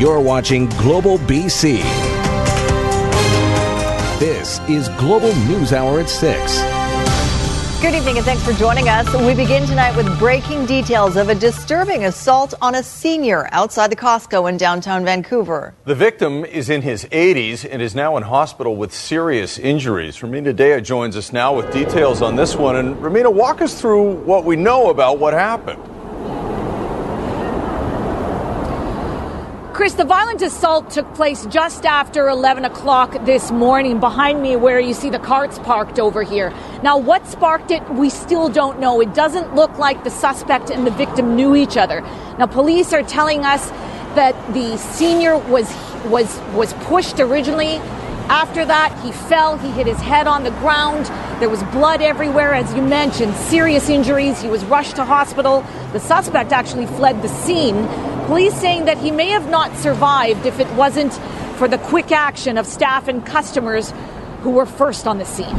You're watching Global BC. This is Global News Hour at 6. Good evening and thanks for joining us. We begin tonight with breaking details of a disturbing assault on a senior outside the Costco in downtown Vancouver. The victim is in his 80s and is now in hospital with serious injuries. Ramina Daya joins us now with details on this one. And Ramina, walk us through what we know about what happened. Chris, the violent assault took place just after 11 o'clock this morning behind me, where you see the carts parked over here. Now, what sparked it, we still don't know. It doesn't look like the suspect and the victim knew each other. Now, police are telling us that the senior was was was pushed originally. After that, he fell. He hit his head on the ground. There was blood everywhere, as you mentioned, serious injuries. He was rushed to hospital. The suspect actually fled the scene. Police saying that he may have not survived if it wasn't for the quick action of staff and customers who were first on the scene.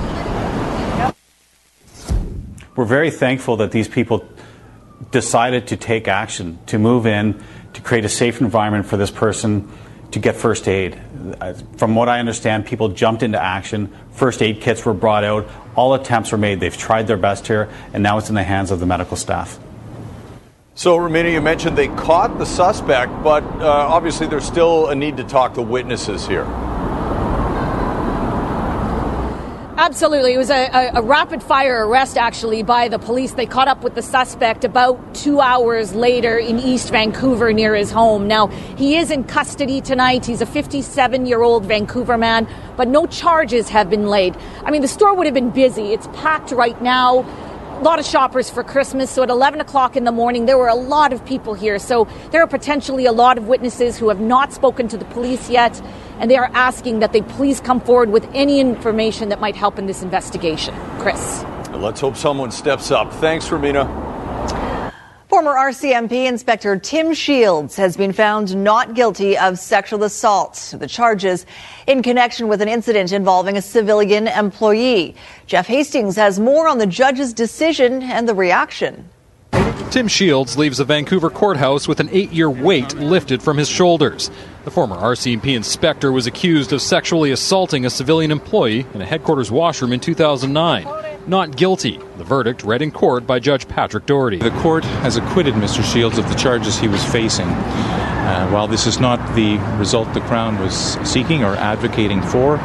We're very thankful that these people decided to take action, to move in, to create a safe environment for this person to get first aid. From what I understand, people jumped into action. First aid kits were brought out. All attempts were made. They've tried their best here, and now it's in the hands of the medical staff. So, Ramina, you mentioned they caught the suspect, but uh, obviously there's still a need to talk to witnesses here. Absolutely. It was a, a, rapid fire arrest, actually, by the police. They caught up with the suspect about two hours later in East Vancouver near his home. Now, he is in custody tonight. He's a 57 year old Vancouver man, but no charges have been laid. I mean, the store would have been busy. It's packed right now a lot of shoppers for Christmas. So at 11 o'clock in the morning, there were a lot of people here. So there are potentially a lot of witnesses who have not spoken to the police yet, and they are asking that they please come forward with any information that might help in this investigation. Chris. Let's hope someone steps up. Thanks, Ramina. Former RCMP Inspector Tim Shields has been found not guilty of sexual assault. The charges in connection with an incident involving a civilian employee. Jeff Hastings has more on the judge's decision and the reaction. Tim Shields leaves a Vancouver courthouse with an eight year weight lifted from his shoulders. The former RCMP inspector was accused of sexually assaulting a civilian employee in a headquarters washroom in 2009 not guilty. The verdict read in court by Judge Patrick Doherty. The court has acquitted Mr. Shields of the charges he was facing. Uh, while this is not the result the Crown was seeking or advocating for,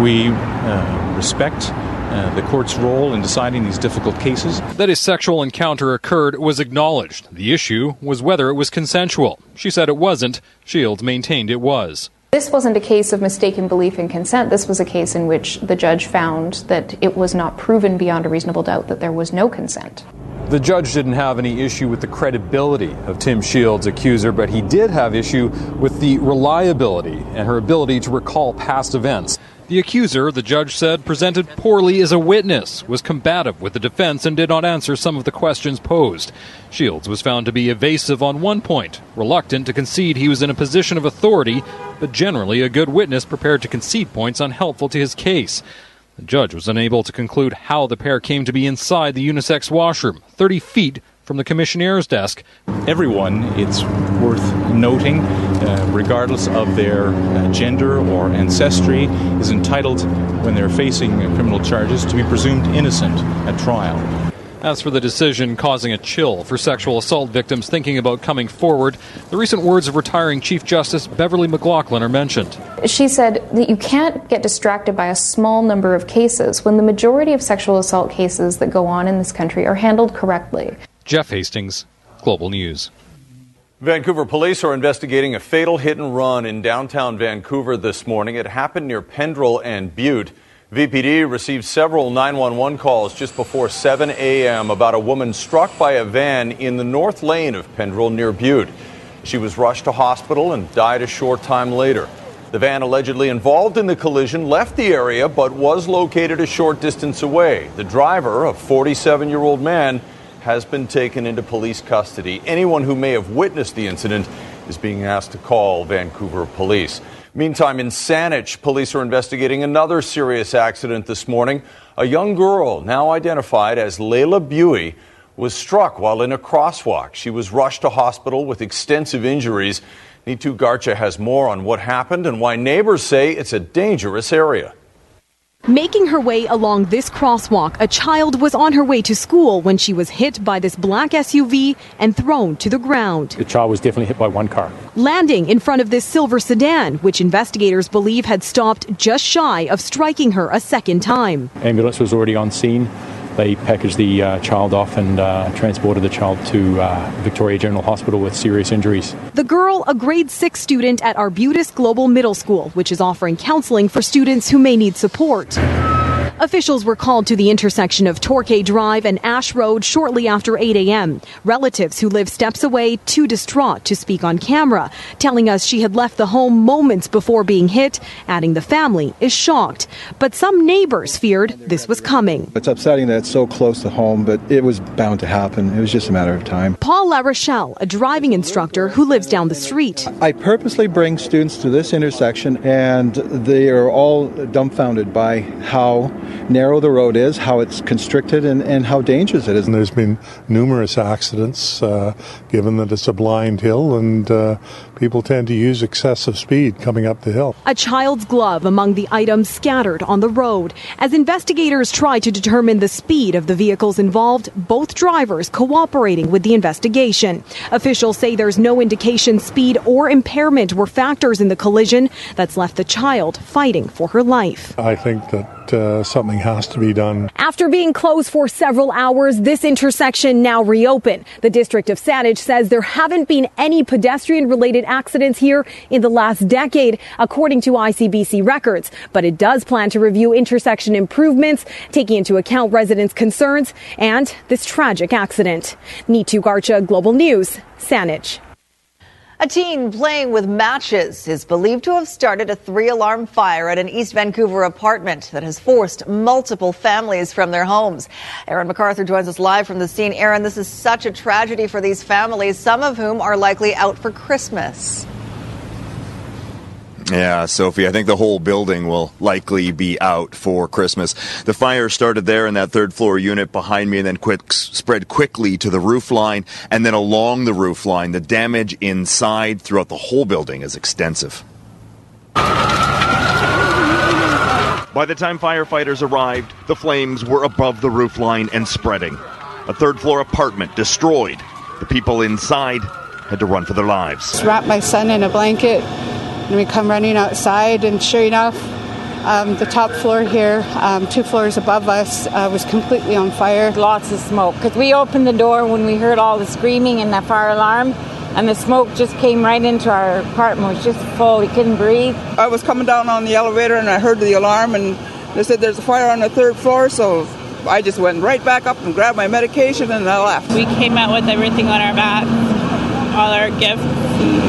we uh, respect uh, the court's role in deciding these difficult cases. That his sexual encounter occurred was acknowledged. The issue was whether it was consensual. She said it wasn't. Shields maintained it was. This wasn't a case of mistaken belief in consent. This was a case in which the judge found that it was not proven beyond a reasonable doubt that there was no consent. The judge didn't have any issue with the credibility of Tim Shields' accuser, but he did have issue with the reliability and her ability to recall past events. The accuser, the judge said, presented poorly as a witness, was combative with the defense, and did not answer some of the questions posed. Shields was found to be evasive on one point, reluctant to concede he was in a position of authority, but generally a good witness prepared to concede points unhelpful to his case. The judge was unable to conclude how the pair came to be inside the unisex washroom, 30 feet from the commissionaire's desk. Everyone, it's worth noting, uh, regardless of their uh, gender or ancestry, is entitled, when they're facing uh, criminal charges, to be presumed innocent at trial. As for the decision causing a chill for sexual assault victims thinking about coming forward, the recent words of retiring Chief Justice Beverley McLachlin are mentioned. She said that you can't get distracted by a small number of cases when the majority of sexual assault cases that go on in this country are handled correctly. Jeff Hastings, Global News. Vancouver police are investigating a fatal hit and run in downtown Vancouver this morning. It happened near Pendrell and Bute. VPD received several 911 calls just before 7 a.m. about a woman struck by a van in the north lane of Pendrell near Bute. She was rushed to hospital and died a short time later. The van allegedly involved in the collision left the area but was located a short distance away. The driver, a 47 year old man, has been taken into police custody. Anyone who may have witnessed the incident is being asked to call Vancouver police. Meantime, in Saanich, police are investigating another serious accident this morning. A young girl, now identified as Layla Buey, was struck while in a crosswalk. She was rushed to hospital with extensive injuries. Neetu Garcha has more on what happened and why neighbors say it's a dangerous area. Making her way along this crosswalk, a child was on her way to school when she was hit by this black SUV and thrown to the ground. The child was definitely hit by one car. Landing in front of this silver sedan, which investigators believe had stopped just shy of striking her a second time. Ambulance was already on scene. They packaged the uh, child off and uh, transported the child to uh, Victoria General Hospital with serious injuries. The girl, a grade six student at Arbutus Global Middle School, which is offering counseling for students who may need support. Officials were called to the intersection of Torquay Drive and Ash Road shortly after 8 a.m. Relatives who live steps away, too distraught to speak on camera, telling us she had left the home moments before being hit, adding the family is shocked. But some neighbors feared this was coming. It's upsetting that it's so close to home, but it was bound to happen. It was just a matter of time. Paul LaRochelle, a driving instructor who lives down the street. I purposely bring students to this intersection, and they are all dumbfounded by how narrow the road is, how it's constricted, and, and how dangerous it is. And there's been numerous accidents, uh, given that it's a blind hill, and uh, people tend to use excessive speed coming up the hill. A child's glove among the items scattered on the road. As investigators try to determine the speed of the vehicles involved, both drivers cooperating with the investigation. Officials say there's no indication speed or impairment were factors in the collision that's left the child fighting for her life. I think that uh, something has to be done. After being closed for several hours, this intersection now reopened. The District of Saanich says there haven't been any pedestrian related accidents here in the last decade, according to ICBC records. But it does plan to review intersection improvements, taking into account residents' concerns and this tragic accident. Neetu Garcha, Global News, Saanich. A teen playing with matches is believed to have started a three alarm fire at an East Vancouver apartment that has forced multiple families from their homes. Aaron McArthur joins us live from the scene. Aaron, this is such a tragedy for these families, some of whom are likely out for Christmas. Yeah, Sophie, I think the whole building will likely be out for Christmas. The fire started there in that third floor unit behind me and then quick, spread quickly to the roof line and then along the roof line. The damage inside throughout the whole building is extensive. By the time firefighters arrived, the flames were above the roof line and spreading. A third floor apartment destroyed. The people inside had to run for their lives. Wrap my son in a blanket and we come running outside, and sure enough, um, the top floor here, um, two floors above us, uh, was completely on fire. Lots of smoke. Because we opened the door when we heard all the screaming and the fire alarm, and the smoke just came right into our apartment. It was just full. We couldn't breathe. I was coming down on the elevator and I heard the alarm, and they said there's a fire on the third floor, so I just went right back up and grabbed my medication and I left. We came out with everything on our back, all our gifts.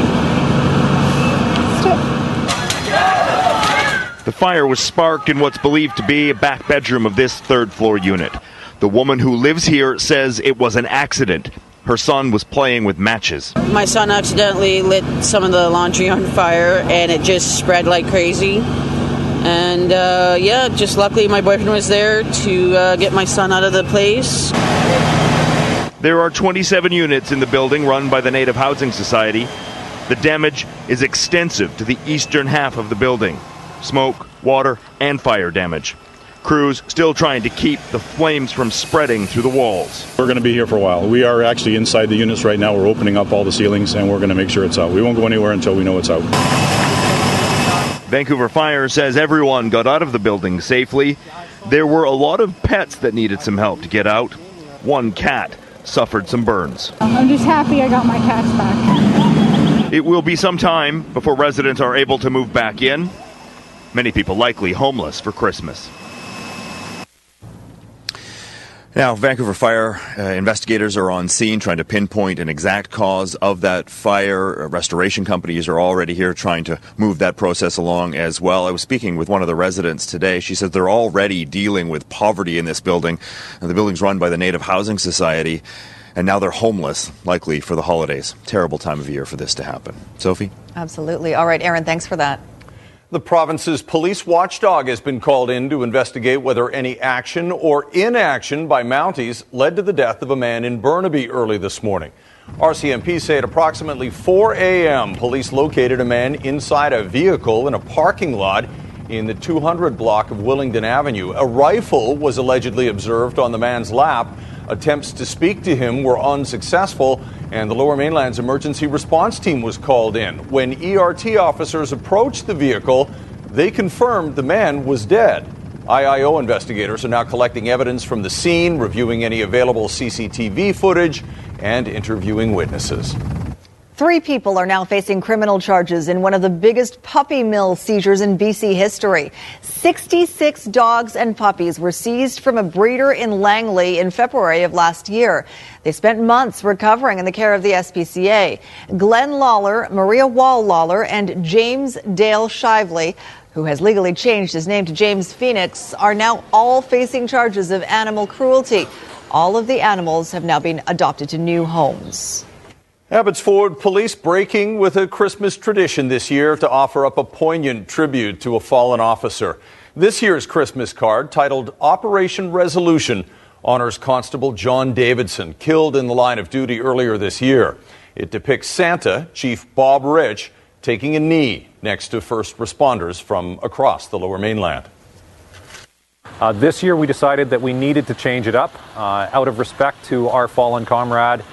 The fire was sparked in what's believed to be a back bedroom of this third floor unit. The woman who lives here says it was an accident. Her son was playing with matches. My son accidentally lit some of the laundry on fire and it just spread like crazy. And uh, yeah, just luckily my boyfriend was there to uh, get my son out of the place. There are 27 units in the building run by the Native Housing Society. The damage is extensive to the eastern half of the building smoke, water, and fire damage. Crews still trying to keep the flames from spreading through the walls. We're going to be here for a while. We are actually inside the units right now. We're opening up all the ceilings and we're going to make sure it's out. We won't go anywhere until we know it's out. Vancouver Fire says everyone got out of the building safely. There were a lot of pets that needed some help to get out. One cat suffered some burns. I'm just happy I got my cats back. It will be some time before residents are able to move back in. Many people likely homeless for Christmas. Now, Vancouver Fire uh, investigators are on scene trying to pinpoint an exact cause of that fire. Uh, restoration companies are already here trying to move that process along as well. I was speaking with one of the residents today. She says they're already dealing with poverty in this building. And the building's run by the Native Housing Society, and now they're homeless, likely for the holidays. Terrible time of year for this to happen. Sophie? Absolutely. All right, Aaron, thanks for that. The province's police watchdog has been called in to investigate whether any action or inaction by Mounties led to the death of a man in Burnaby early this morning. RCMP say at approximately 4 a.m., police located a man inside a vehicle in a parking lot in the 200 block of Willingdon Avenue. A rifle was allegedly observed on the man's lap. Attempts to speak to him were unsuccessful, and the Lower Mainland's emergency response team was called in. When ERT officers approached the vehicle, they confirmed the man was dead. IIO investigators are now collecting evidence from the scene, reviewing any available CCTV footage, and interviewing witnesses. Three people are now facing criminal charges in one of the biggest puppy mill seizures in BC history. 66 dogs and puppies were seized from a breeder in Langley in February of last year. They spent months recovering in the care of the SPCA. Glenn Lawler, Maria Wall Lawler, and James Dale Shively who has legally changed his name to James Phoenix, are now all facing charges of animal cruelty. All of the animals have now been adopted to new homes. Abbotsford police breaking with a Christmas tradition this year to offer up a poignant tribute to a fallen officer. This year's Christmas card, titled Operation Resolution, honors Constable John Davidson, killed in the line of duty earlier this year. It depicts Santa, Chief Bob Rich, taking a knee next to first responders from across the lower mainland. Uh, this year, we decided that we needed to change it up uh, out of respect to our fallen comrade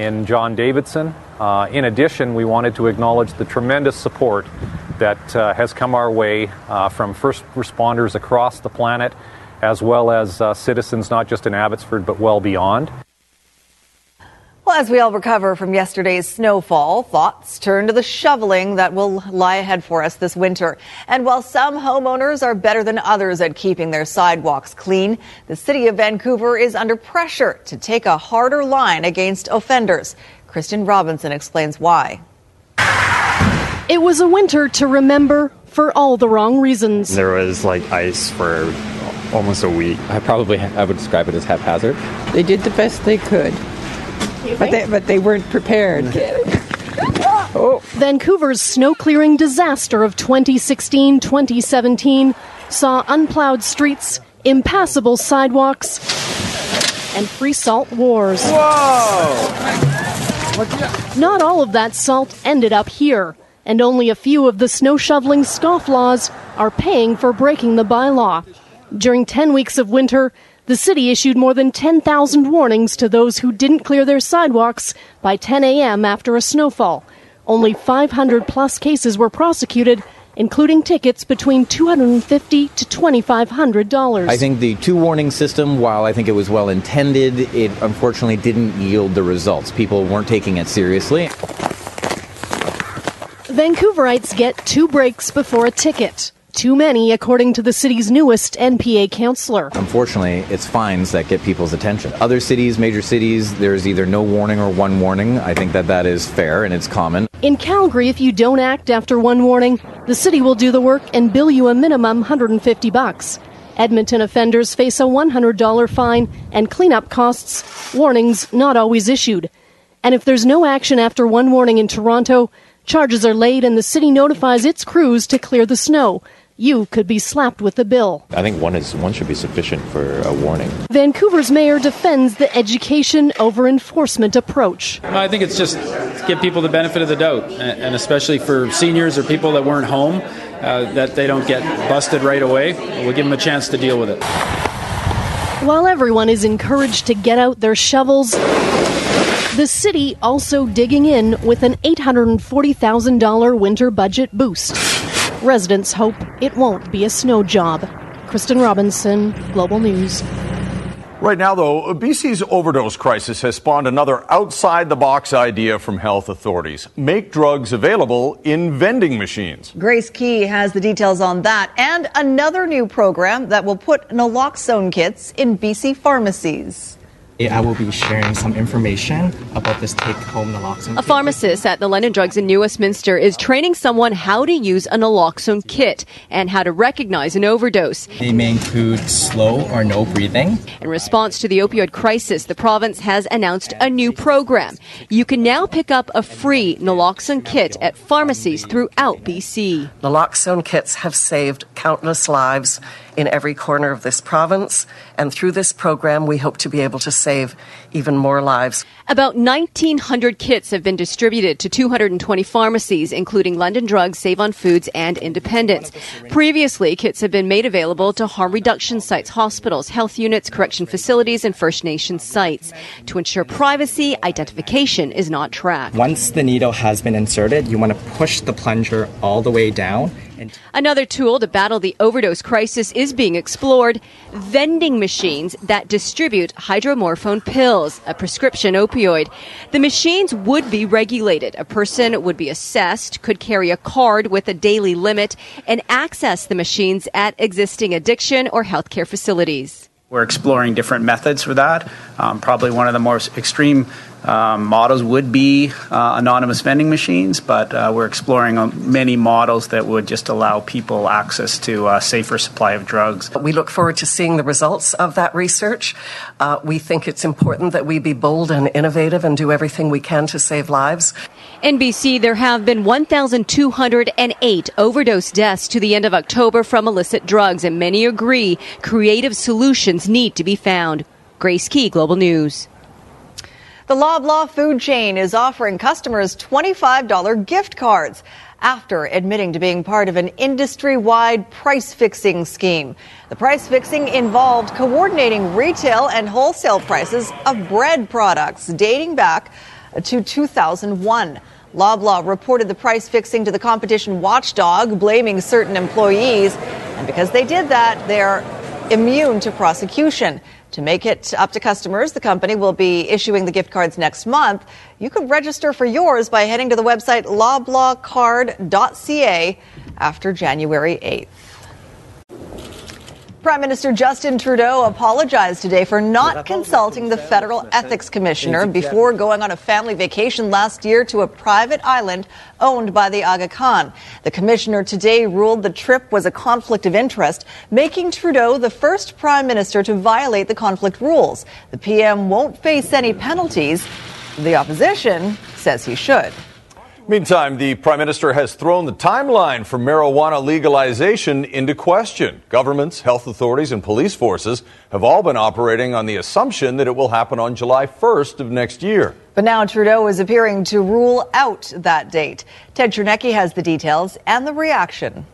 in John Davidson. Uh, in addition, we wanted to acknowledge the tremendous support that uh, has come our way uh, from first responders across the planet, as well as uh, citizens not just in Abbotsford but well beyond. Well, as we all recover from yesterday's snowfall, thoughts turn to the shoveling that will lie ahead for us this winter. And while some homeowners are better than others at keeping their sidewalks clean, the city of Vancouver is under pressure to take a harder line against offenders. Kristen Robinson explains why. It was a winter to remember for all the wrong reasons. There was like ice for almost a week. I probably I would describe it as haphazard. They did the best they could. But they, but they weren't prepared. oh. Vancouver's snow clearing disaster of 2016 2017 saw unplowed streets, impassable sidewalks, and free salt wars. Whoa! Not all of that salt ended up here, and only a few of the snow shoveling scofflaws are paying for breaking the bylaw. During 10 weeks of winter, the city issued more than 10,000 warnings to those who didn't clear their sidewalks by 10 a.m. after a snowfall. Only 500 plus cases were prosecuted, including tickets between 250 to 2,500 dollars. I think the two warning system, while I think it was well intended, it unfortunately didn't yield the results. People weren't taking it seriously. Vancouverites get two breaks before a ticket. Too many, according to the city's newest NPA counselor. Unfortunately, it's fines that get people's attention. Other cities, major cities, there's either no warning or one warning. I think that that is fair and it's common. In Calgary, if you don't act after one warning, the city will do the work and bill you a minimum 150 bucks. Edmonton offenders face a $100 fine and cleanup costs, warnings not always issued. And if there's no action after one warning in Toronto, charges are laid and the city notifies its crews to clear the snow you could be slapped with a bill. I think one is one should be sufficient for a warning. Vancouver's mayor defends the education over enforcement approach. I think it's just to give people the benefit of the doubt, and especially for seniors or people that weren't home, uh, that they don't get busted right away. We'll give them a chance to deal with it. While everyone is encouraged to get out their shovels, the city also digging in with an $840,000 winter budget boost. Residents hope it won't be a snow job. Kristen Robinson, Global News. Right now, though, BC's overdose crisis has spawned another outside the box idea from health authorities make drugs available in vending machines. Grace Ke has the details on that and another new program that will put naloxone kits in BC pharmacies. I will be sharing some information about this take home naloxone. A pharmacist at the London Drugs in New Westminster is training someone how to use a naloxone kit and how to recognize an overdose. They may include slow or no breathing. In response to the opioid crisis, the province has announced a new program. You can now pick up a free naloxone kit at pharmacies throughout BC. Naloxone kits have saved countless lives in every corner of this province. And through this program, we hope to be able to save even more lives. About 1,900 kits have been distributed to 220 pharmacies, including London Drugs, Save on Foods, and Independence. Previously, kits have been made available to harm reduction sites, hospitals, health units, correction facilities, and First Nations sites. To ensure privacy, identification is not tracked. Once the needle has been inserted, you want to push the plunger all the way down. Another tool to battle the overdose crisis is being explored vending machines that distribute hydromorphone pills, a prescription opioid. The machines would be regulated. A person would be assessed, could carry a card with a daily limit, and access the machines at existing addiction or healthcare facilities. We're exploring different methods for that. Um, probably one of the most extreme um, models would be uh, anonymous vending machines, but uh, we're exploring uh, many models that would just allow people access to a safer supply of drugs. We look forward to seeing the results of that research. Uh, we think it's important that we be bold and innovative and do everything we can to save lives. In BC, there have been 1,208 overdose deaths to the end of October from illicit drugs, and many agree creative solutions need to be found. Grace Ke, Global News. The Loblaw food chain is offering customers $25 gift cards after admitting to being part of an industry wide price fixing scheme. The price fixing involved coordinating retail and wholesale prices of bread products dating back to 2001. Loblaw reported the price fixing to the competition watchdog, blaming certain employees. And because they did that, they're immune to prosecution. To make it up to customers, the company will be issuing the gift cards next month. You can register for yours by heading to the website loblawcard.ca after January 8th. Prime Minister Justin Trudeau apologized today for not consulting the federal ethics commissioner before going on a family vacation last year to a private island owned by the Aga Khan. The commissioner today ruled the trip was a conflict of interest, making Trudeau the first prime minister to violate the conflict rules. The PM won't face any penalties. The opposition says he should. Meantime, the Prime Minister has thrown the timeline for marijuana legalization into question. Governments, health authorities, and police forces have all been operating on the assumption that it will happen on July 1st of next year. But now Trudeau is appearing to rule out that date. Ted Chernecki has the details and the reaction.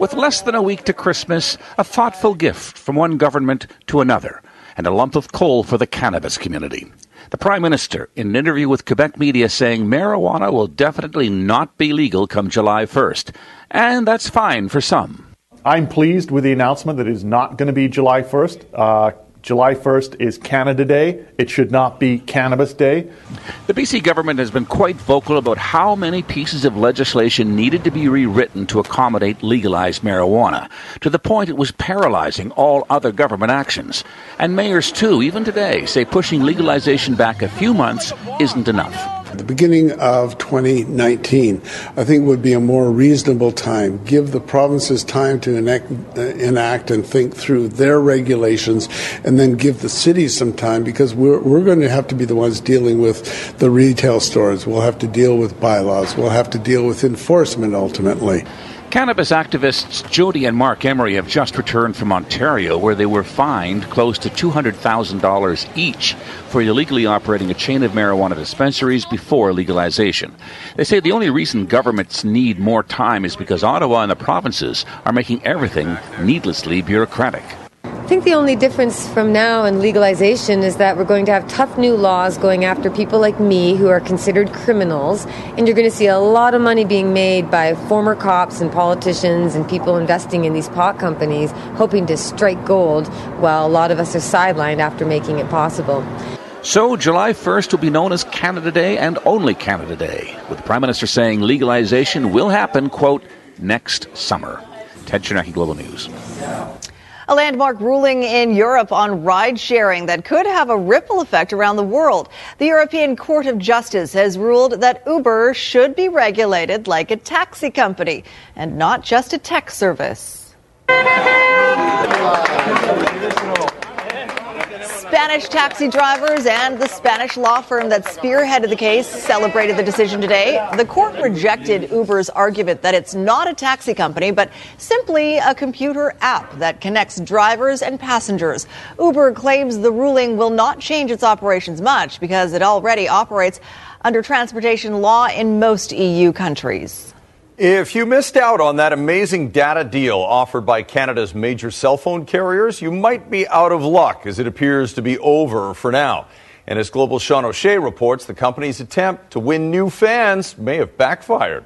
With less than a week to Christmas, a thoughtful gift from one government to another, and a lump of coal for the cannabis community. The Prime Minister, in an interview with Quebec media, saying marijuana will definitely not be legal come July 1st. And that's fine for some. I'm pleased with the announcement that it is not going to be July 1st. Uh, July 1st is Canada Day. It should not be Cannabis Day. The BC government has been quite vocal about how many pieces of legislation needed to be rewritten to accommodate legalized marijuana, to the point it was paralyzing all other government actions. And mayors, too, even today, say pushing legalization back a few months isn't enough. The beginning of 2019, I think, would be a more reasonable time. Give the provinces time to enact, uh, enact and think through their regulations, and then give the cities some time because we're, we're going to have to be the ones dealing with the retail stores. We'll have to deal with bylaws. We'll have to deal with enforcement ultimately. Cannabis activists Jodie and Mark Emery have just returned from Ontario, where they were fined close to $200,000 each for illegally operating a chain of marijuana dispensaries before legalization. They say the only reason governments need more time is because Ottawa and the provinces are making everything needlessly bureaucratic. I think the only difference from now and legalization is that we're going to have tough new laws going after people like me who are considered criminals, and you're going to see a lot of money being made by former cops and politicians and people investing in these pot companies, hoping to strike gold, while a lot of us are sidelined after making it possible. So, July 1st will be known as Canada Day and only Canada Day, with the Prime Minister saying legalization will happen, quote, next summer. Ted Chernecki, Global News. A landmark ruling in Europe on ride sharing that could have a ripple effect around the world. The European Court of Justice has ruled that Uber should be regulated like a taxi company and not just a tech service. Spanish taxi drivers and the Spanish law firm that spearheaded the case celebrated the decision today. The court rejected Uber's argument that it's not a taxi company, but simply a computer app that connects drivers and passengers. Uber claims the ruling will not change its operations much because it already operates under transportation law in most EU countries. If you missed out on that amazing data deal offered by Canada's major cell phone carriers, you might be out of luck as it appears to be over for now. And as Global Sean O'Shea reports, the company's attempt to win new fans may have backfired.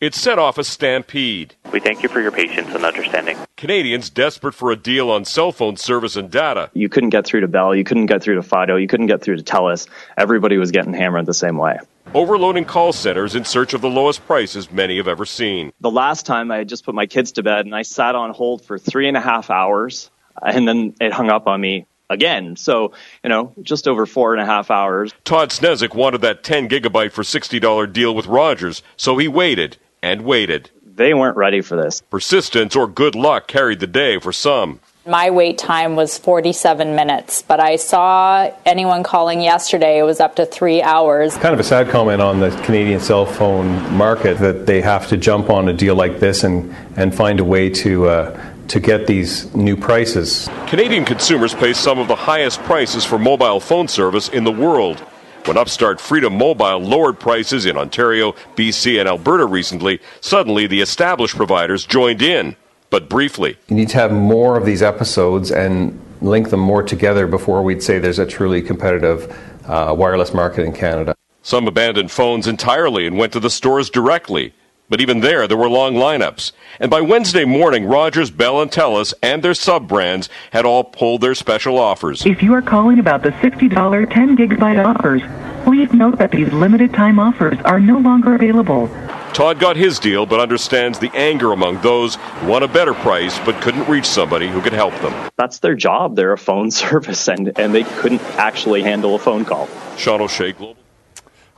It set off a stampede. We thank you for your patience and understanding. Canadians desperate for a deal on cell phone service and data. You couldn't get through to Bell, you couldn't get through to Fido, you couldn't get through to TELUS. Everybody was getting hammered the same way. Overloading call centers in search of the lowest prices many have ever seen. The last time I had just put my kids to bed and I sat on hold for three and a half hours and then it hung up on me again. So, you know, just over four and a half hours. Todd Snezik wanted that 10 gigabyte for $60 deal with Rogers, so he waited and waited. They weren't ready for this. Persistence or good luck carried the day for some. My wait time was 47 minutes, but I saw anyone calling yesterday, it was up to three hours. Kind of a sad comment on the Canadian cell phone market that they have to jump on a deal like this and, and find a way to. Uh, to get these new prices. Canadian consumers pay some of the highest prices for mobile phone service in the world. When upstart Freedom Mobile lowered prices in Ontario, BC, and Alberta recently, suddenly the established providers joined in, but briefly. You need to have more of these episodes and link them more together before we'd say there's a truly competitive uh, wireless market in Canada. Some abandoned phones entirely and went to the stores directly. But even there, there were long lineups. And by Wednesday morning, Rogers, Bell, and Telus and their sub brands had all pulled their special offers. If you are calling about the $60 10 gigabyte offers, please note that these limited time offers are no longer available. Todd got his deal, but understands the anger among those who want a better price but couldn't reach somebody who could help them. That's their job. They're a phone service, and, and they couldn't actually handle a phone call. Sean O'Shea, Global.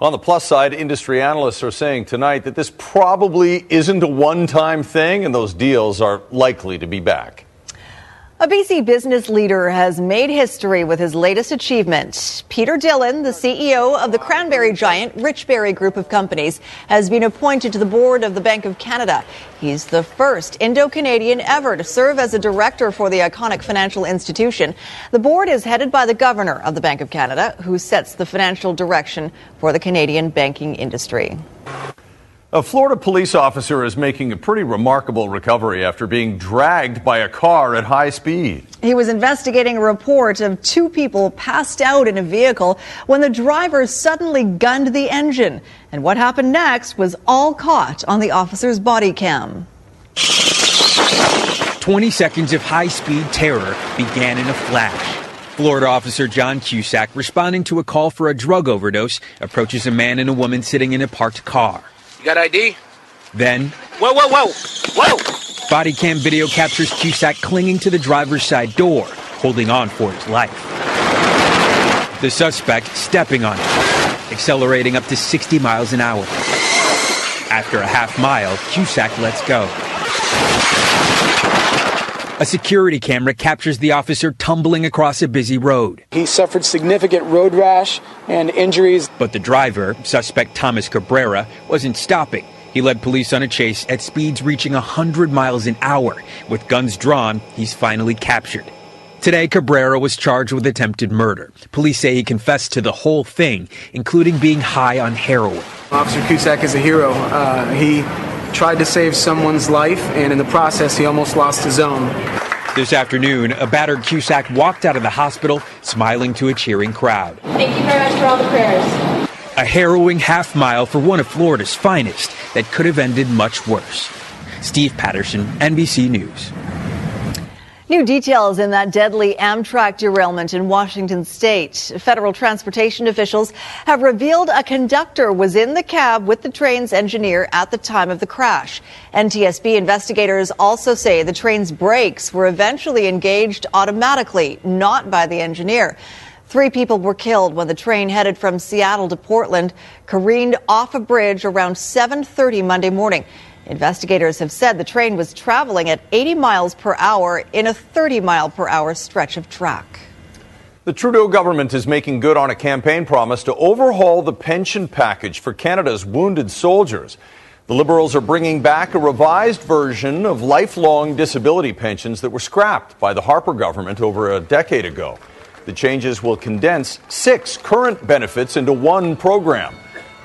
On the plus side, industry analysts are saying tonight that this probably isn't a one time thing and those deals are likely to be back. A BC business leader has made history with his latest achievement. Peter Dhillon, the CEO of the cranberry giant Richberry Group of Companies, has been appointed to the board of the Bank of Canada. He's the first Indo Canadian ever to serve as a director for the iconic financial institution. The board is headed by the governor of the Bank of Canada, who sets the financial direction for the Canadian banking industry. A Florida police officer is making a pretty remarkable recovery after being dragged by a car at high speed. He was investigating a report of two people passed out in a vehicle when the driver suddenly gunned the engine. And what happened next was all caught on the officer's body cam. 20 seconds of high speed terror began in a flash. Florida officer John Cusack, responding to a call for a drug overdose, approaches a man and a woman sitting in a parked car. Got ID? Then, whoa, whoa, whoa, whoa! Body cam video captures Cusack clinging to the driver's side door, holding on for his life. The suspect stepping on it, accelerating up to 60 miles an hour. After a half mile, Cusack lets go. A security camera captures the officer tumbling across a busy road. He suffered significant road rash and injuries. But the driver, suspect Thomas Cabrera, wasn't stopping. He led police on a chase at speeds reaching 100 miles an hour. With guns drawn, he's finally captured. Today, Cabrera was charged with attempted murder. Police say he confessed to the whole thing, including being high on heroin. Officer Cusack is a hero. Uh, he tried to save someone's life, and in the process, he almost lost his own. This afternoon, a battered Cusack walked out of the hospital smiling to a cheering crowd. Thank you very much for all the prayers. A harrowing half mile for one of Florida's finest that could have ended much worse. Steve Patterson, NBC News. New details in that deadly Amtrak derailment in Washington state. Federal transportation officials have revealed a conductor was in the cab with the train's engineer at the time of the crash. NTSB investigators also say the train's brakes were eventually engaged automatically, not by the engineer. Three people were killed when the train headed from Seattle to Portland careened off a bridge around 7:30 Monday morning. Investigators have said the train was traveling at 80 miles per hour in a 30 mile per hour stretch of track. The Trudeau government is making good on a campaign promise to overhaul the pension package for Canada's wounded soldiers. The Liberals are bringing back a revised version of lifelong disability pensions that were scrapped by the Harper government over a decade ago. The changes will condense six current benefits into one program.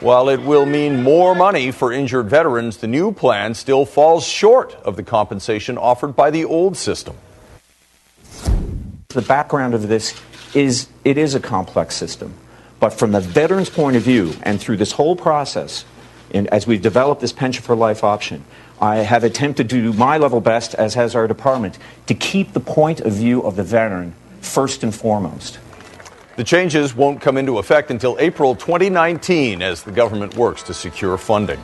While it will mean more money for injured veterans, the new plan still falls short of the compensation offered by the old system. The background of this is it is a complex system. But from the veteran's point of view, and through this whole process, and as we've developed this pension for life option, I have attempted to do my level best, as has our department, to keep the point of view of the veteran first and foremost. The changes won't come into effect until April 2019 as the government works to secure funding.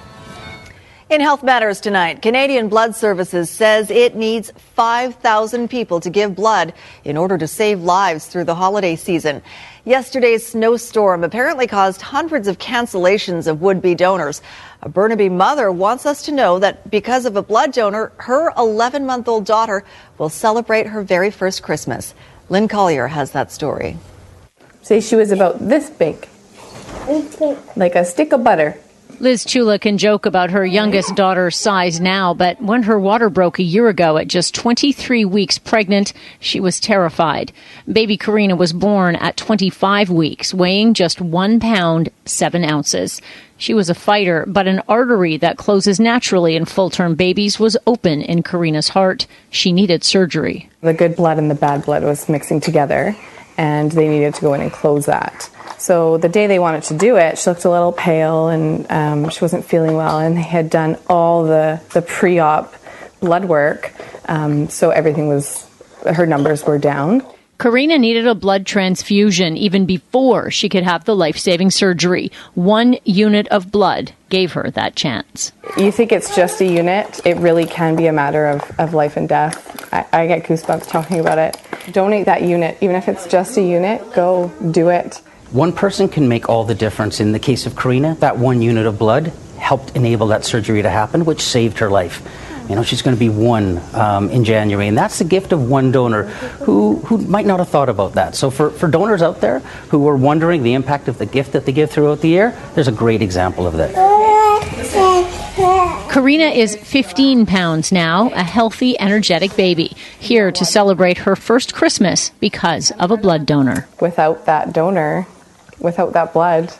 In Health Matters tonight, Canadian Blood Services says it needs 5,000 people to give blood in order to save lives through the holiday season. Yesterday's snowstorm apparently caused hundreds of cancellations of would be donors. A Burnaby mother wants us to know that because of a blood donor, her 11 month old daughter will celebrate her very first Christmas. Lynn Colliar has that story. Say she was about this big, like a stick of butter. Liz Chula can joke about her youngest daughter's size now, but when her water broke a year ago at just 23 weeks pregnant, she was terrified. Baby Karina was born at 25 weeks, weighing just one pound, seven ounces. She was a fighter, but an artery that closes naturally in full term babies was open in Karina's heart. She needed surgery. The good blood and the bad blood was mixing together, and they needed to go in and close that. So the day they wanted to do it, she looked a little pale and um, she wasn't feeling well, and they had done all the, the pre op blood work, um, so everything was, her numbers were down. Karina needed a blood transfusion even before she could have the life saving surgery. One unit of blood gave her that chance. You think it's just a unit, it really can be a matter of, of life and death. I, I get goosebumps talking about it. Donate that unit, even if it's just a unit, go do it. One person can make all the difference. In the case of Karina, that one unit of blood helped enable that surgery to happen, which saved her life. You know, she's going to be one um, in January, and that's the gift of one donor who, who might not have thought about that. So, for, for donors out there who are wondering the impact of the gift that they give throughout the year, there's a great example of that. Karina is 15 pounds now, a healthy, energetic baby, here to celebrate her first Christmas because of a blood donor. Without that donor, without that blood,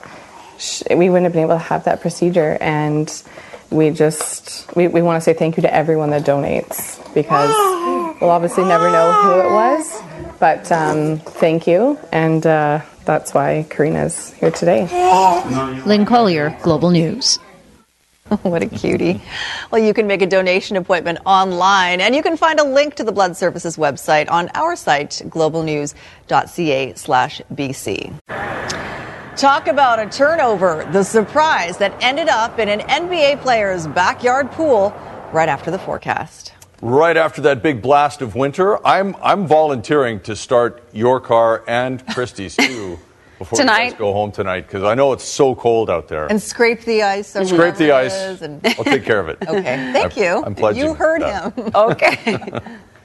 we wouldn't have been able to have that procedure. And we just, we, we want to say thank you to everyone that donates because we'll obviously never know who it was. But um, thank you. And uh, that's why Karina's here today. Lynn Colliar, Global News. what a cutie. Well, you can make a donation appointment online, and you can find a link to the Blood Services website on our site, globalnews.ca slash BC. Talk about a turnover, the surprise that ended up in an NBA player's backyard pool right after the forecast. Right after that big blast of winter, I'm, I'm volunteering to start your car and Christie's too. Before Tonight? you guys go home tonight, because I know it's so cold out there. And scrape the ice. Or Scrape the ice. And I'll take care of it. okay, thank you. I'm pledging You heard that. him. Okay.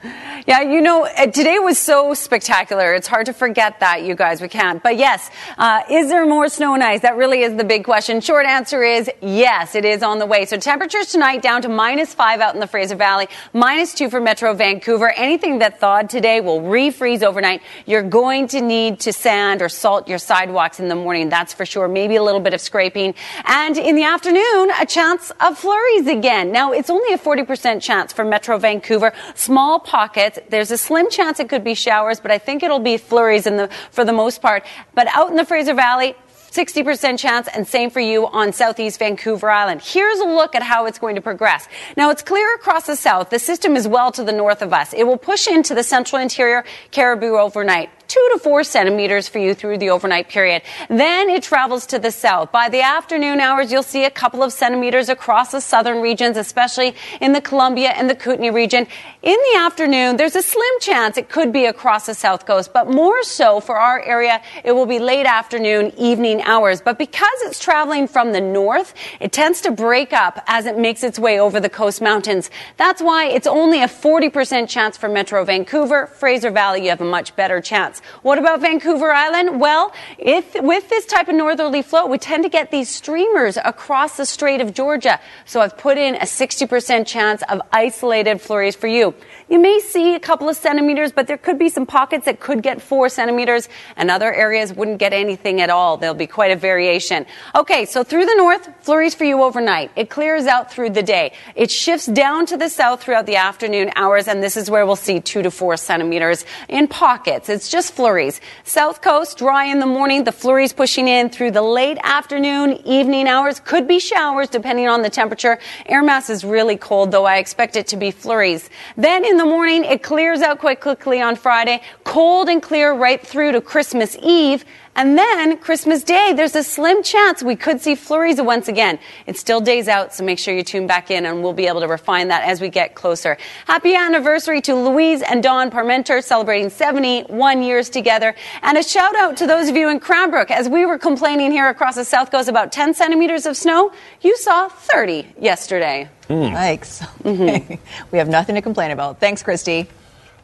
Yeah, you know, uh, today was so spectacular. It's hard to forget that, you guys. We can't. But yes, uh, is there more snow and ice? That really is the big question. Short answer is yes, it is on the way. So temperatures tonight down to minus five out in the Fraser Valley, minus two for Metro Vancouver. Anything that thawed today will refreeze overnight. You're going to need to sand or salt your sidewalks in the morning. That's for sure. Maybe a little bit of scraping. And in the afternoon, a chance of flurries again. Now, it's only a 40% chance for Metro Vancouver. Small pockets. There's a slim chance it could be showers, but I think it'll be flurries the, for the most part. But out in the Fraser Valley, 60% chance, and same for you on southeast Vancouver Island. Here's a look at how it's going to progress. Now, it's clear across the south. The system is well to the north of us. It will push into the central interior Cariboo overnight. Two to four centimeters for you through the overnight period. Then it travels to the south. By the afternoon hours, you'll see a couple of centimeters across the southern regions, especially in the Columbia and the Kootenay region. In the afternoon, there's a slim chance it could be across the south coast, but more so for our area, it will be late afternoon, evening hours. But because it's traveling from the north, it tends to break up as it makes its way over the coast mountains. That's why it's only a 40% chance for Metro Vancouver. Fraser Valley, you have a much better chance. What about Vancouver Island? Well, if with this type of northerly flow, we tend to get these streamers across the Strait of Georgia. So I've put in a 60% chance of isolated flurries for you. You may see a couple of centimeters, but there could be some pockets that could get four centimeters, and other areas wouldn't get anything at all. There'll be quite a variation. Okay, so through the north, flurries for you overnight. It clears out through the day. It shifts down to the south throughout the afternoon hours, and this is where we'll see two to four centimeters in pockets. It's just flurries. South coast, dry in the morning, the flurries pushing in through the late afternoon, evening hours. Could be showers depending on the temperature. Air mass is really cold, though I expect it to be flurries. Then in the morning. It clears out quite quickly on Friday. Cold and clear right through to Christmas Eve. And then Christmas Day, there's a slim chance we could see flurries once again. It's still days out, so make sure you tune back in and we'll be able to refine that as we get closer. Happy anniversary to Louise and Don Parmenter celebrating 71 years together. And a shout out to those of you in Cranbrook. As we were complaining here across the South Coast about 10 centimeters of snow, you saw 30 yesterday. Mm. Yikes. Mm-hmm. we have nothing to complain about. Thanks, Christy.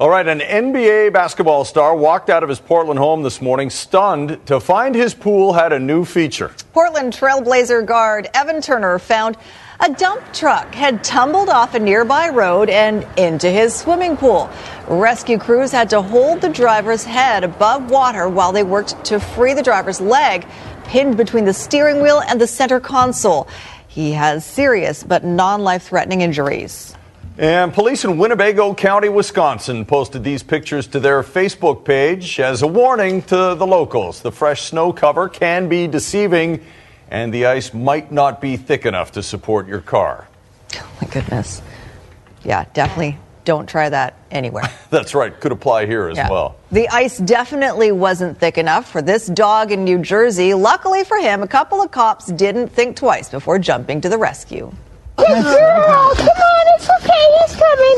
All right, an NBA basketball star walked out of his Portland home this morning stunned to find his pool had a new feature. Portland Trailblazer guard Evan Turner found a dump truck had tumbled off a nearby road and into his swimming pool. Rescue crews had to hold the driver's head above water while they worked to free the driver's leg, pinned between the steering wheel and the center console. He has serious but non life threatening injuries. And police in Winnebago County, Wisconsin posted these pictures to their Facebook page as a warning to the locals. The fresh snow cover can be deceiving, and the ice might not be thick enough to support your car. Oh, my goodness. Yeah, definitely don't try that anywhere. That's right. Could apply here as yeah. well. The ice definitely wasn't thick enough for this dog in New Jersey. Luckily for him, a couple of cops didn't think twice before jumping to the rescue. Good girl! Come on, it's okay. He's coming.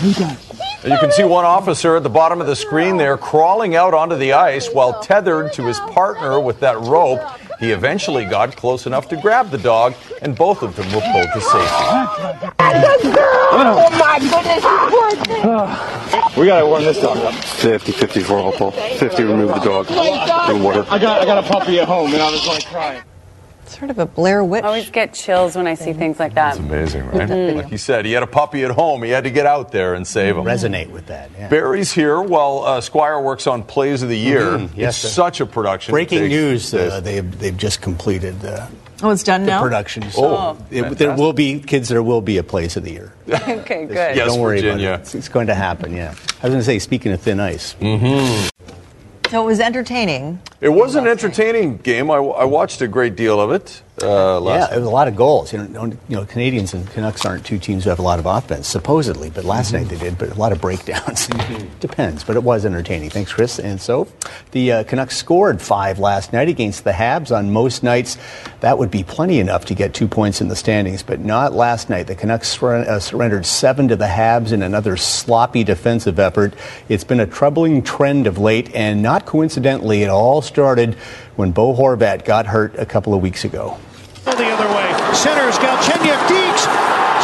He's coming. You can see one officer at the bottom of the screen there crawling out onto the ice while tethered to his partner with that rope. He eventually got close enough to grab the dog, and both of them were pulled to safety. Oh my goodness, We gotta warm this dog up. 50, 54 I'll pull. 50 remove the dog oh, in water. I got, I got a puppy at home, and I was like crying sort of a Blair Witch. I always get chills when I see things like that. It's amazing, right? Mm-hmm. Like you said, he had a puppy at home. He had to get out there and save him. Resonate with that. Yeah. Barry's here while uh, Squire works on Plays of the Year. Mm-hmm. Yes, it's such a production. Breaking news: uh, they've they've just completed. Uh, Oh, it's done the now. Production. So oh, it, there will be kids. There will be a place of the year. okay, good. Yes, Don't worry Virginia. about it. It's, it's, going to happen. Yeah. I was going to say, speaking of thin ice. Mm-hmm. So it was entertaining. It was an entertaining game. I, I watched a great deal of it. Uh, yeah, it was a lot of goals. You know, you know, Canadiens and Canucks aren't two teams who have a lot of offense, supposedly, but last mm-hmm. night they did. But a lot of breakdowns. Mm-hmm. Depends, but it was entertaining. Thanks, Chris. And so, the uh, Canucks scored five last night against the Habs. On most nights, that would be plenty enough to get two points in the standings, but not last night. The Canucks sur- uh, surrendered seven to the Habs in another sloppy defensive effort. It's been a troubling trend of late, and not coincidentally, it all started when Bo Horvat got hurt a couple of weeks ago. The other way. Centers, Galchenyuk, Deeks,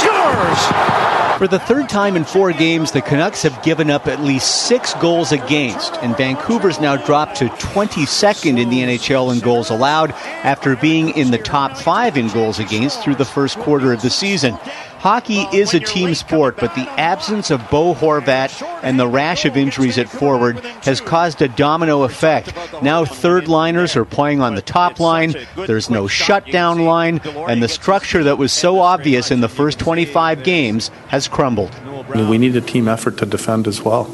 scores! For the third time in four games, the Canucks have given up at least six goals against, and Vancouver's now dropped to 22nd in the NHL in goals allowed after being in the top five in goals against through the first quarter of the season. Hockey is a team sport, but the absence of Bo Horvat and the rash of injuries at forward has caused a domino effect. Now third liners are playing on the top line, there's no shutdown line, and the structure that was so obvious in the first 25 games has crumbled. We need a team effort to defend as well.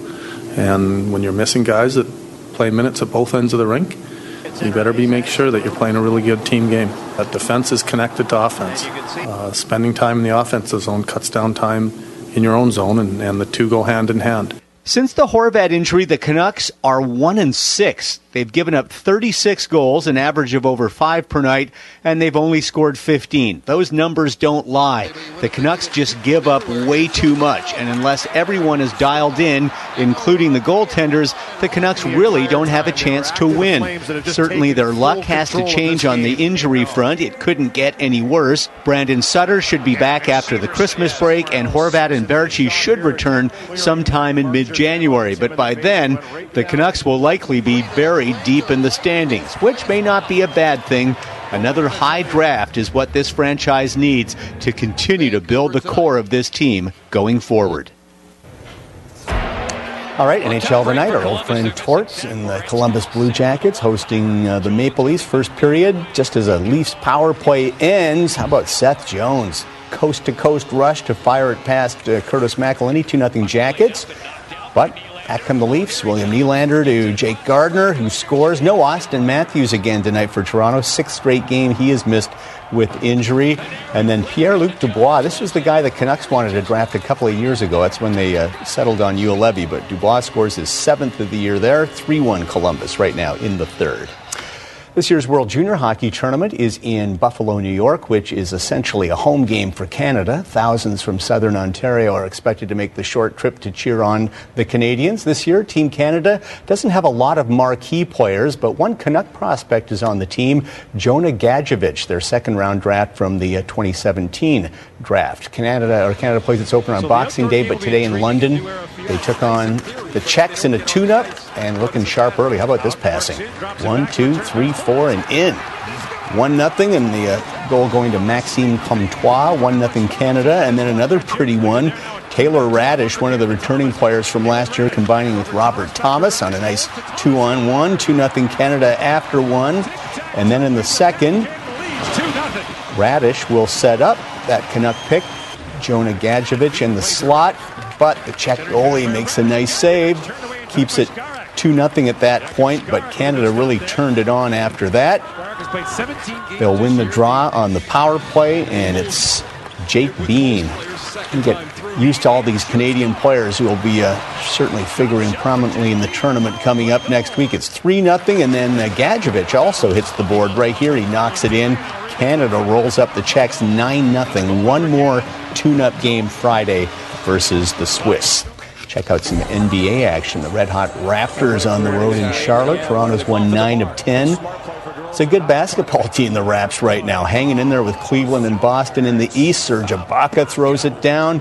And when you're missing guys that play minutes at both ends of the rink, you better be make sure that you're playing a really good team game. That defense is connected to offense. Uh, spending time in the offensive zone cuts down time in your own zone, and, and the two go hand in hand. Since the Horvat injury, the Canucks are one and six. They've given up 36 goals, an average of over five per night, and they've only scored 15. Those numbers don't lie. The Canucks just give up way too much, and unless everyone is dialed in, including the goaltenders, the Canucks really don't have a chance to win. Certainly, their luck has to change on the injury front. It couldn't get any worse. Brandon Sutter should be back after the Christmas break, and Horvat and Baertschi should return sometime in mid January. But by then, the Canucks will likely be buried deep in the standings, which may not be a bad thing. Another high draft is what this franchise needs to continue to build the core of this team going forward. All right, NHL tonight, our old friend Torts and the Columbus Blue Jackets hosting uh, the Maple Leafs first period. Just as a Leafs power play ends, how about Seth Jones? Coast to coast rush to fire it past uh, Curtis McElhinney, 2 0 Jackets. But back come the Leafs. William Nylander to Jake Gardiner, who scores. No Auston Matthews again tonight for Toronto. Sixth straight game he has missed with injury. And then Pierre Luc Dubois. This was the guy the Canucks wanted to draft a couple of years ago. That's when they uh, settled on Juolevi. But Dubois scores his seventh of the year there. 3 1 Columbus right now in the third. This year's World Junior Hockey Tournament is in Buffalo, New York, which is essentially a home game for Canada. Thousands from southern Ontario are expected to make the short trip to cheer on the Canadians. This year, Team Canada doesn't have a lot of marquee players, but one Canuck prospect is on the team, Jonah Gadjovich, their second round draft from the uh, 2017 draft. Canada or Canada plays its opener on Boxing Day, but today in London, they took on the Czechs in a tune-up and looking sharp early. How about this passing? One, two, three, four, and in. One nothing, and the uh, goal going to Maxime Comtois. One nothing Canada, and then another pretty one. Taylor Raddysh, one of the returning players from last year, combining with Robert Thomas on a nice two on one, two nothing Canada after one, and then in the second, Raddysh will set up that Canuck pick. Jonah Gadjovich in the slot, but the Czech goalie makes a nice save, keeps it 2 0 at that point, but Canada really turned it on after that. They'll win the draw on the power play, and it's Jake Bean. You get used to all these Canadian players who will be uh, certainly figuring prominently in the tournament coming up next week. It's 3 0, and then uh, Gadjovich also hits the board right here. He knocks it in. Canada rolls up the Czechs 9 0. One more tune up game Friday versus the Swiss. Check out some NBA action. The Red Hot Raptors on the road in Charlotte. Toronto's won 9 of 10. It's a good basketball team, the Raps, right now, hanging in there with Cleveland and Boston in the East. Serge Ibaka throws it down.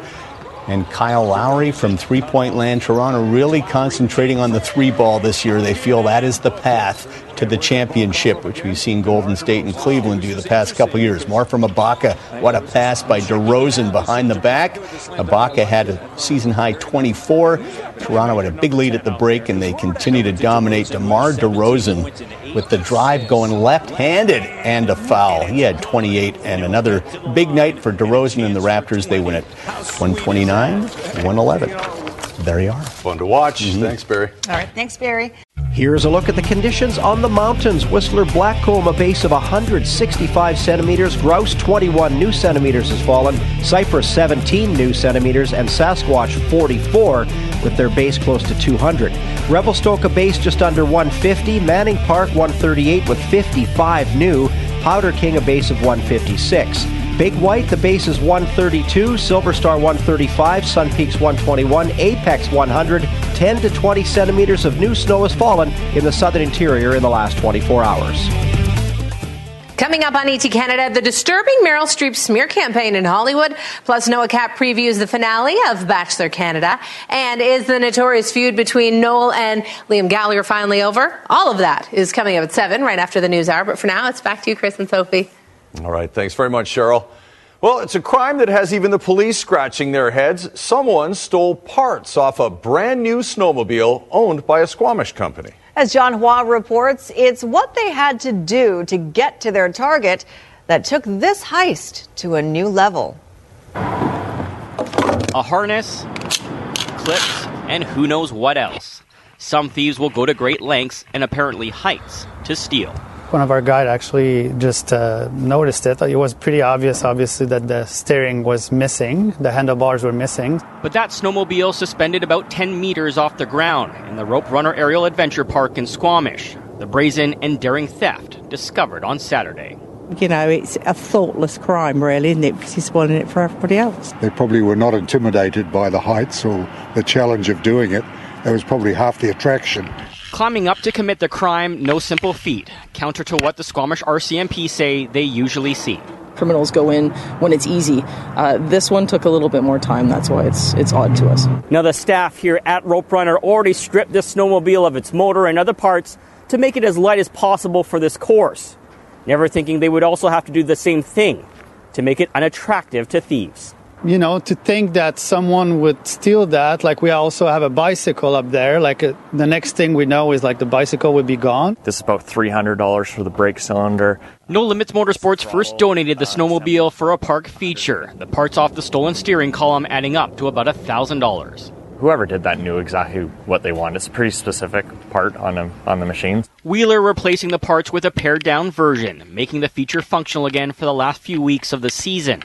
And Kyle Lowry from three point land, Toronto really concentrating on the three ball this year. They feel that is the path to the championship, which we've seen Golden State and Cleveland do the past couple years. More from Ibaka. What a pass by DeRozan behind the back. Ibaka had a season high 24. Toronto had a big lead at the break, and they continue to dominate. DeMar DeRozan with the drive going left-handed and a foul. He had 28 and another big night for DeRozan and the Raptors. They win it 129, 111. There you are. Fun to watch. Mm-hmm. Thanks, Barry. All right, thanks, Barry. Here's a look at the conditions on the mountains. Whistler Blackcomb, a base of 165 centimeters. Grouse, 21 new centimeters has fallen. Cypress, 17 new centimeters. And Sasquatch, 44, with their base close to 200. Revelstoke, a base just under 150. Manning Park, 138 with 55 new. Powder King, a base of 156. Big White, the base is 132, Silver Star 135, Sun Peaks 121, Apex 100. 10 to 20 centimeters of new snow has fallen in the southern interior in the last 24 hours. Coming up on ET Canada, the disturbing Meryl Streep smear campaign in Hollywood, plus Noah Cap previews the finale of Bachelor Canada, and is the notorious feud between Noel and Liam Gallagher finally over? All of that is coming up at 7, right after the news hour. But for now, it's back to you, Chris and Sophie. All right. Thanks very much, Cheryl. Well, it's a crime that has even the police scratching their heads. Someone stole parts off a brand new snowmobile owned by a Squamish company. As John Hua reports, it's what they had to do to get to their target that took this heist to a new level. A harness, clips, and who knows what else. Some thieves will go to great lengths and apparently heights to steal. One of our guide actually just uh, noticed it. It was pretty obvious, obviously, that the steering was missing, the handlebars were missing. But that snowmobile suspended about 10 meters off the ground in the Rope Runner Aerial Adventure Park in Squamish. The brazen and daring theft discovered on Saturday. You know, it's a thoughtless crime, really, isn't it? Because he's spoiling it for everybody else. They probably were not intimidated by the heights or the challenge of doing it. That was probably half the attraction. Climbing up to commit the crime, no simple feat, counter to what the Squamish RCMP say they usually see. Criminals go in when it's easy. Uh, this one took a little bit more time. That's why it's it's odd to us. Now the staff here at Rope Runner already stripped this snowmobile of its motor and other parts to make it as light as possible for this course. Never thinking they would also have to do the same thing to make it unattractive to thieves you know, to think that someone would steal that, like we also have a bicycle up there, like uh, the next thing we know is like the bicycle would be gone. This is about $300 for the brake cylinder. No Limits Motorsports first donated the snowmobile for a park feature, the parts off the stolen steering column adding up to about $1,000. Whoever did that knew exactly what they wanted. It's a pretty specific part on, a, on the machine. Wheeler replacing the parts with a pared down version, making the feature functional again for the last few weeks of the season.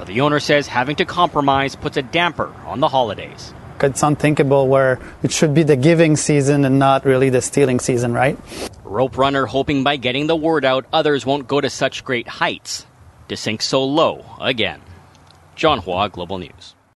But the owner says having to compromise puts a damper on the holidays. It's unthinkable where it should be the giving season and not really the stealing season, right? Rope Runner hoping by getting the word out, others won't go to such great heights to sink so low again. John Hua, Global News.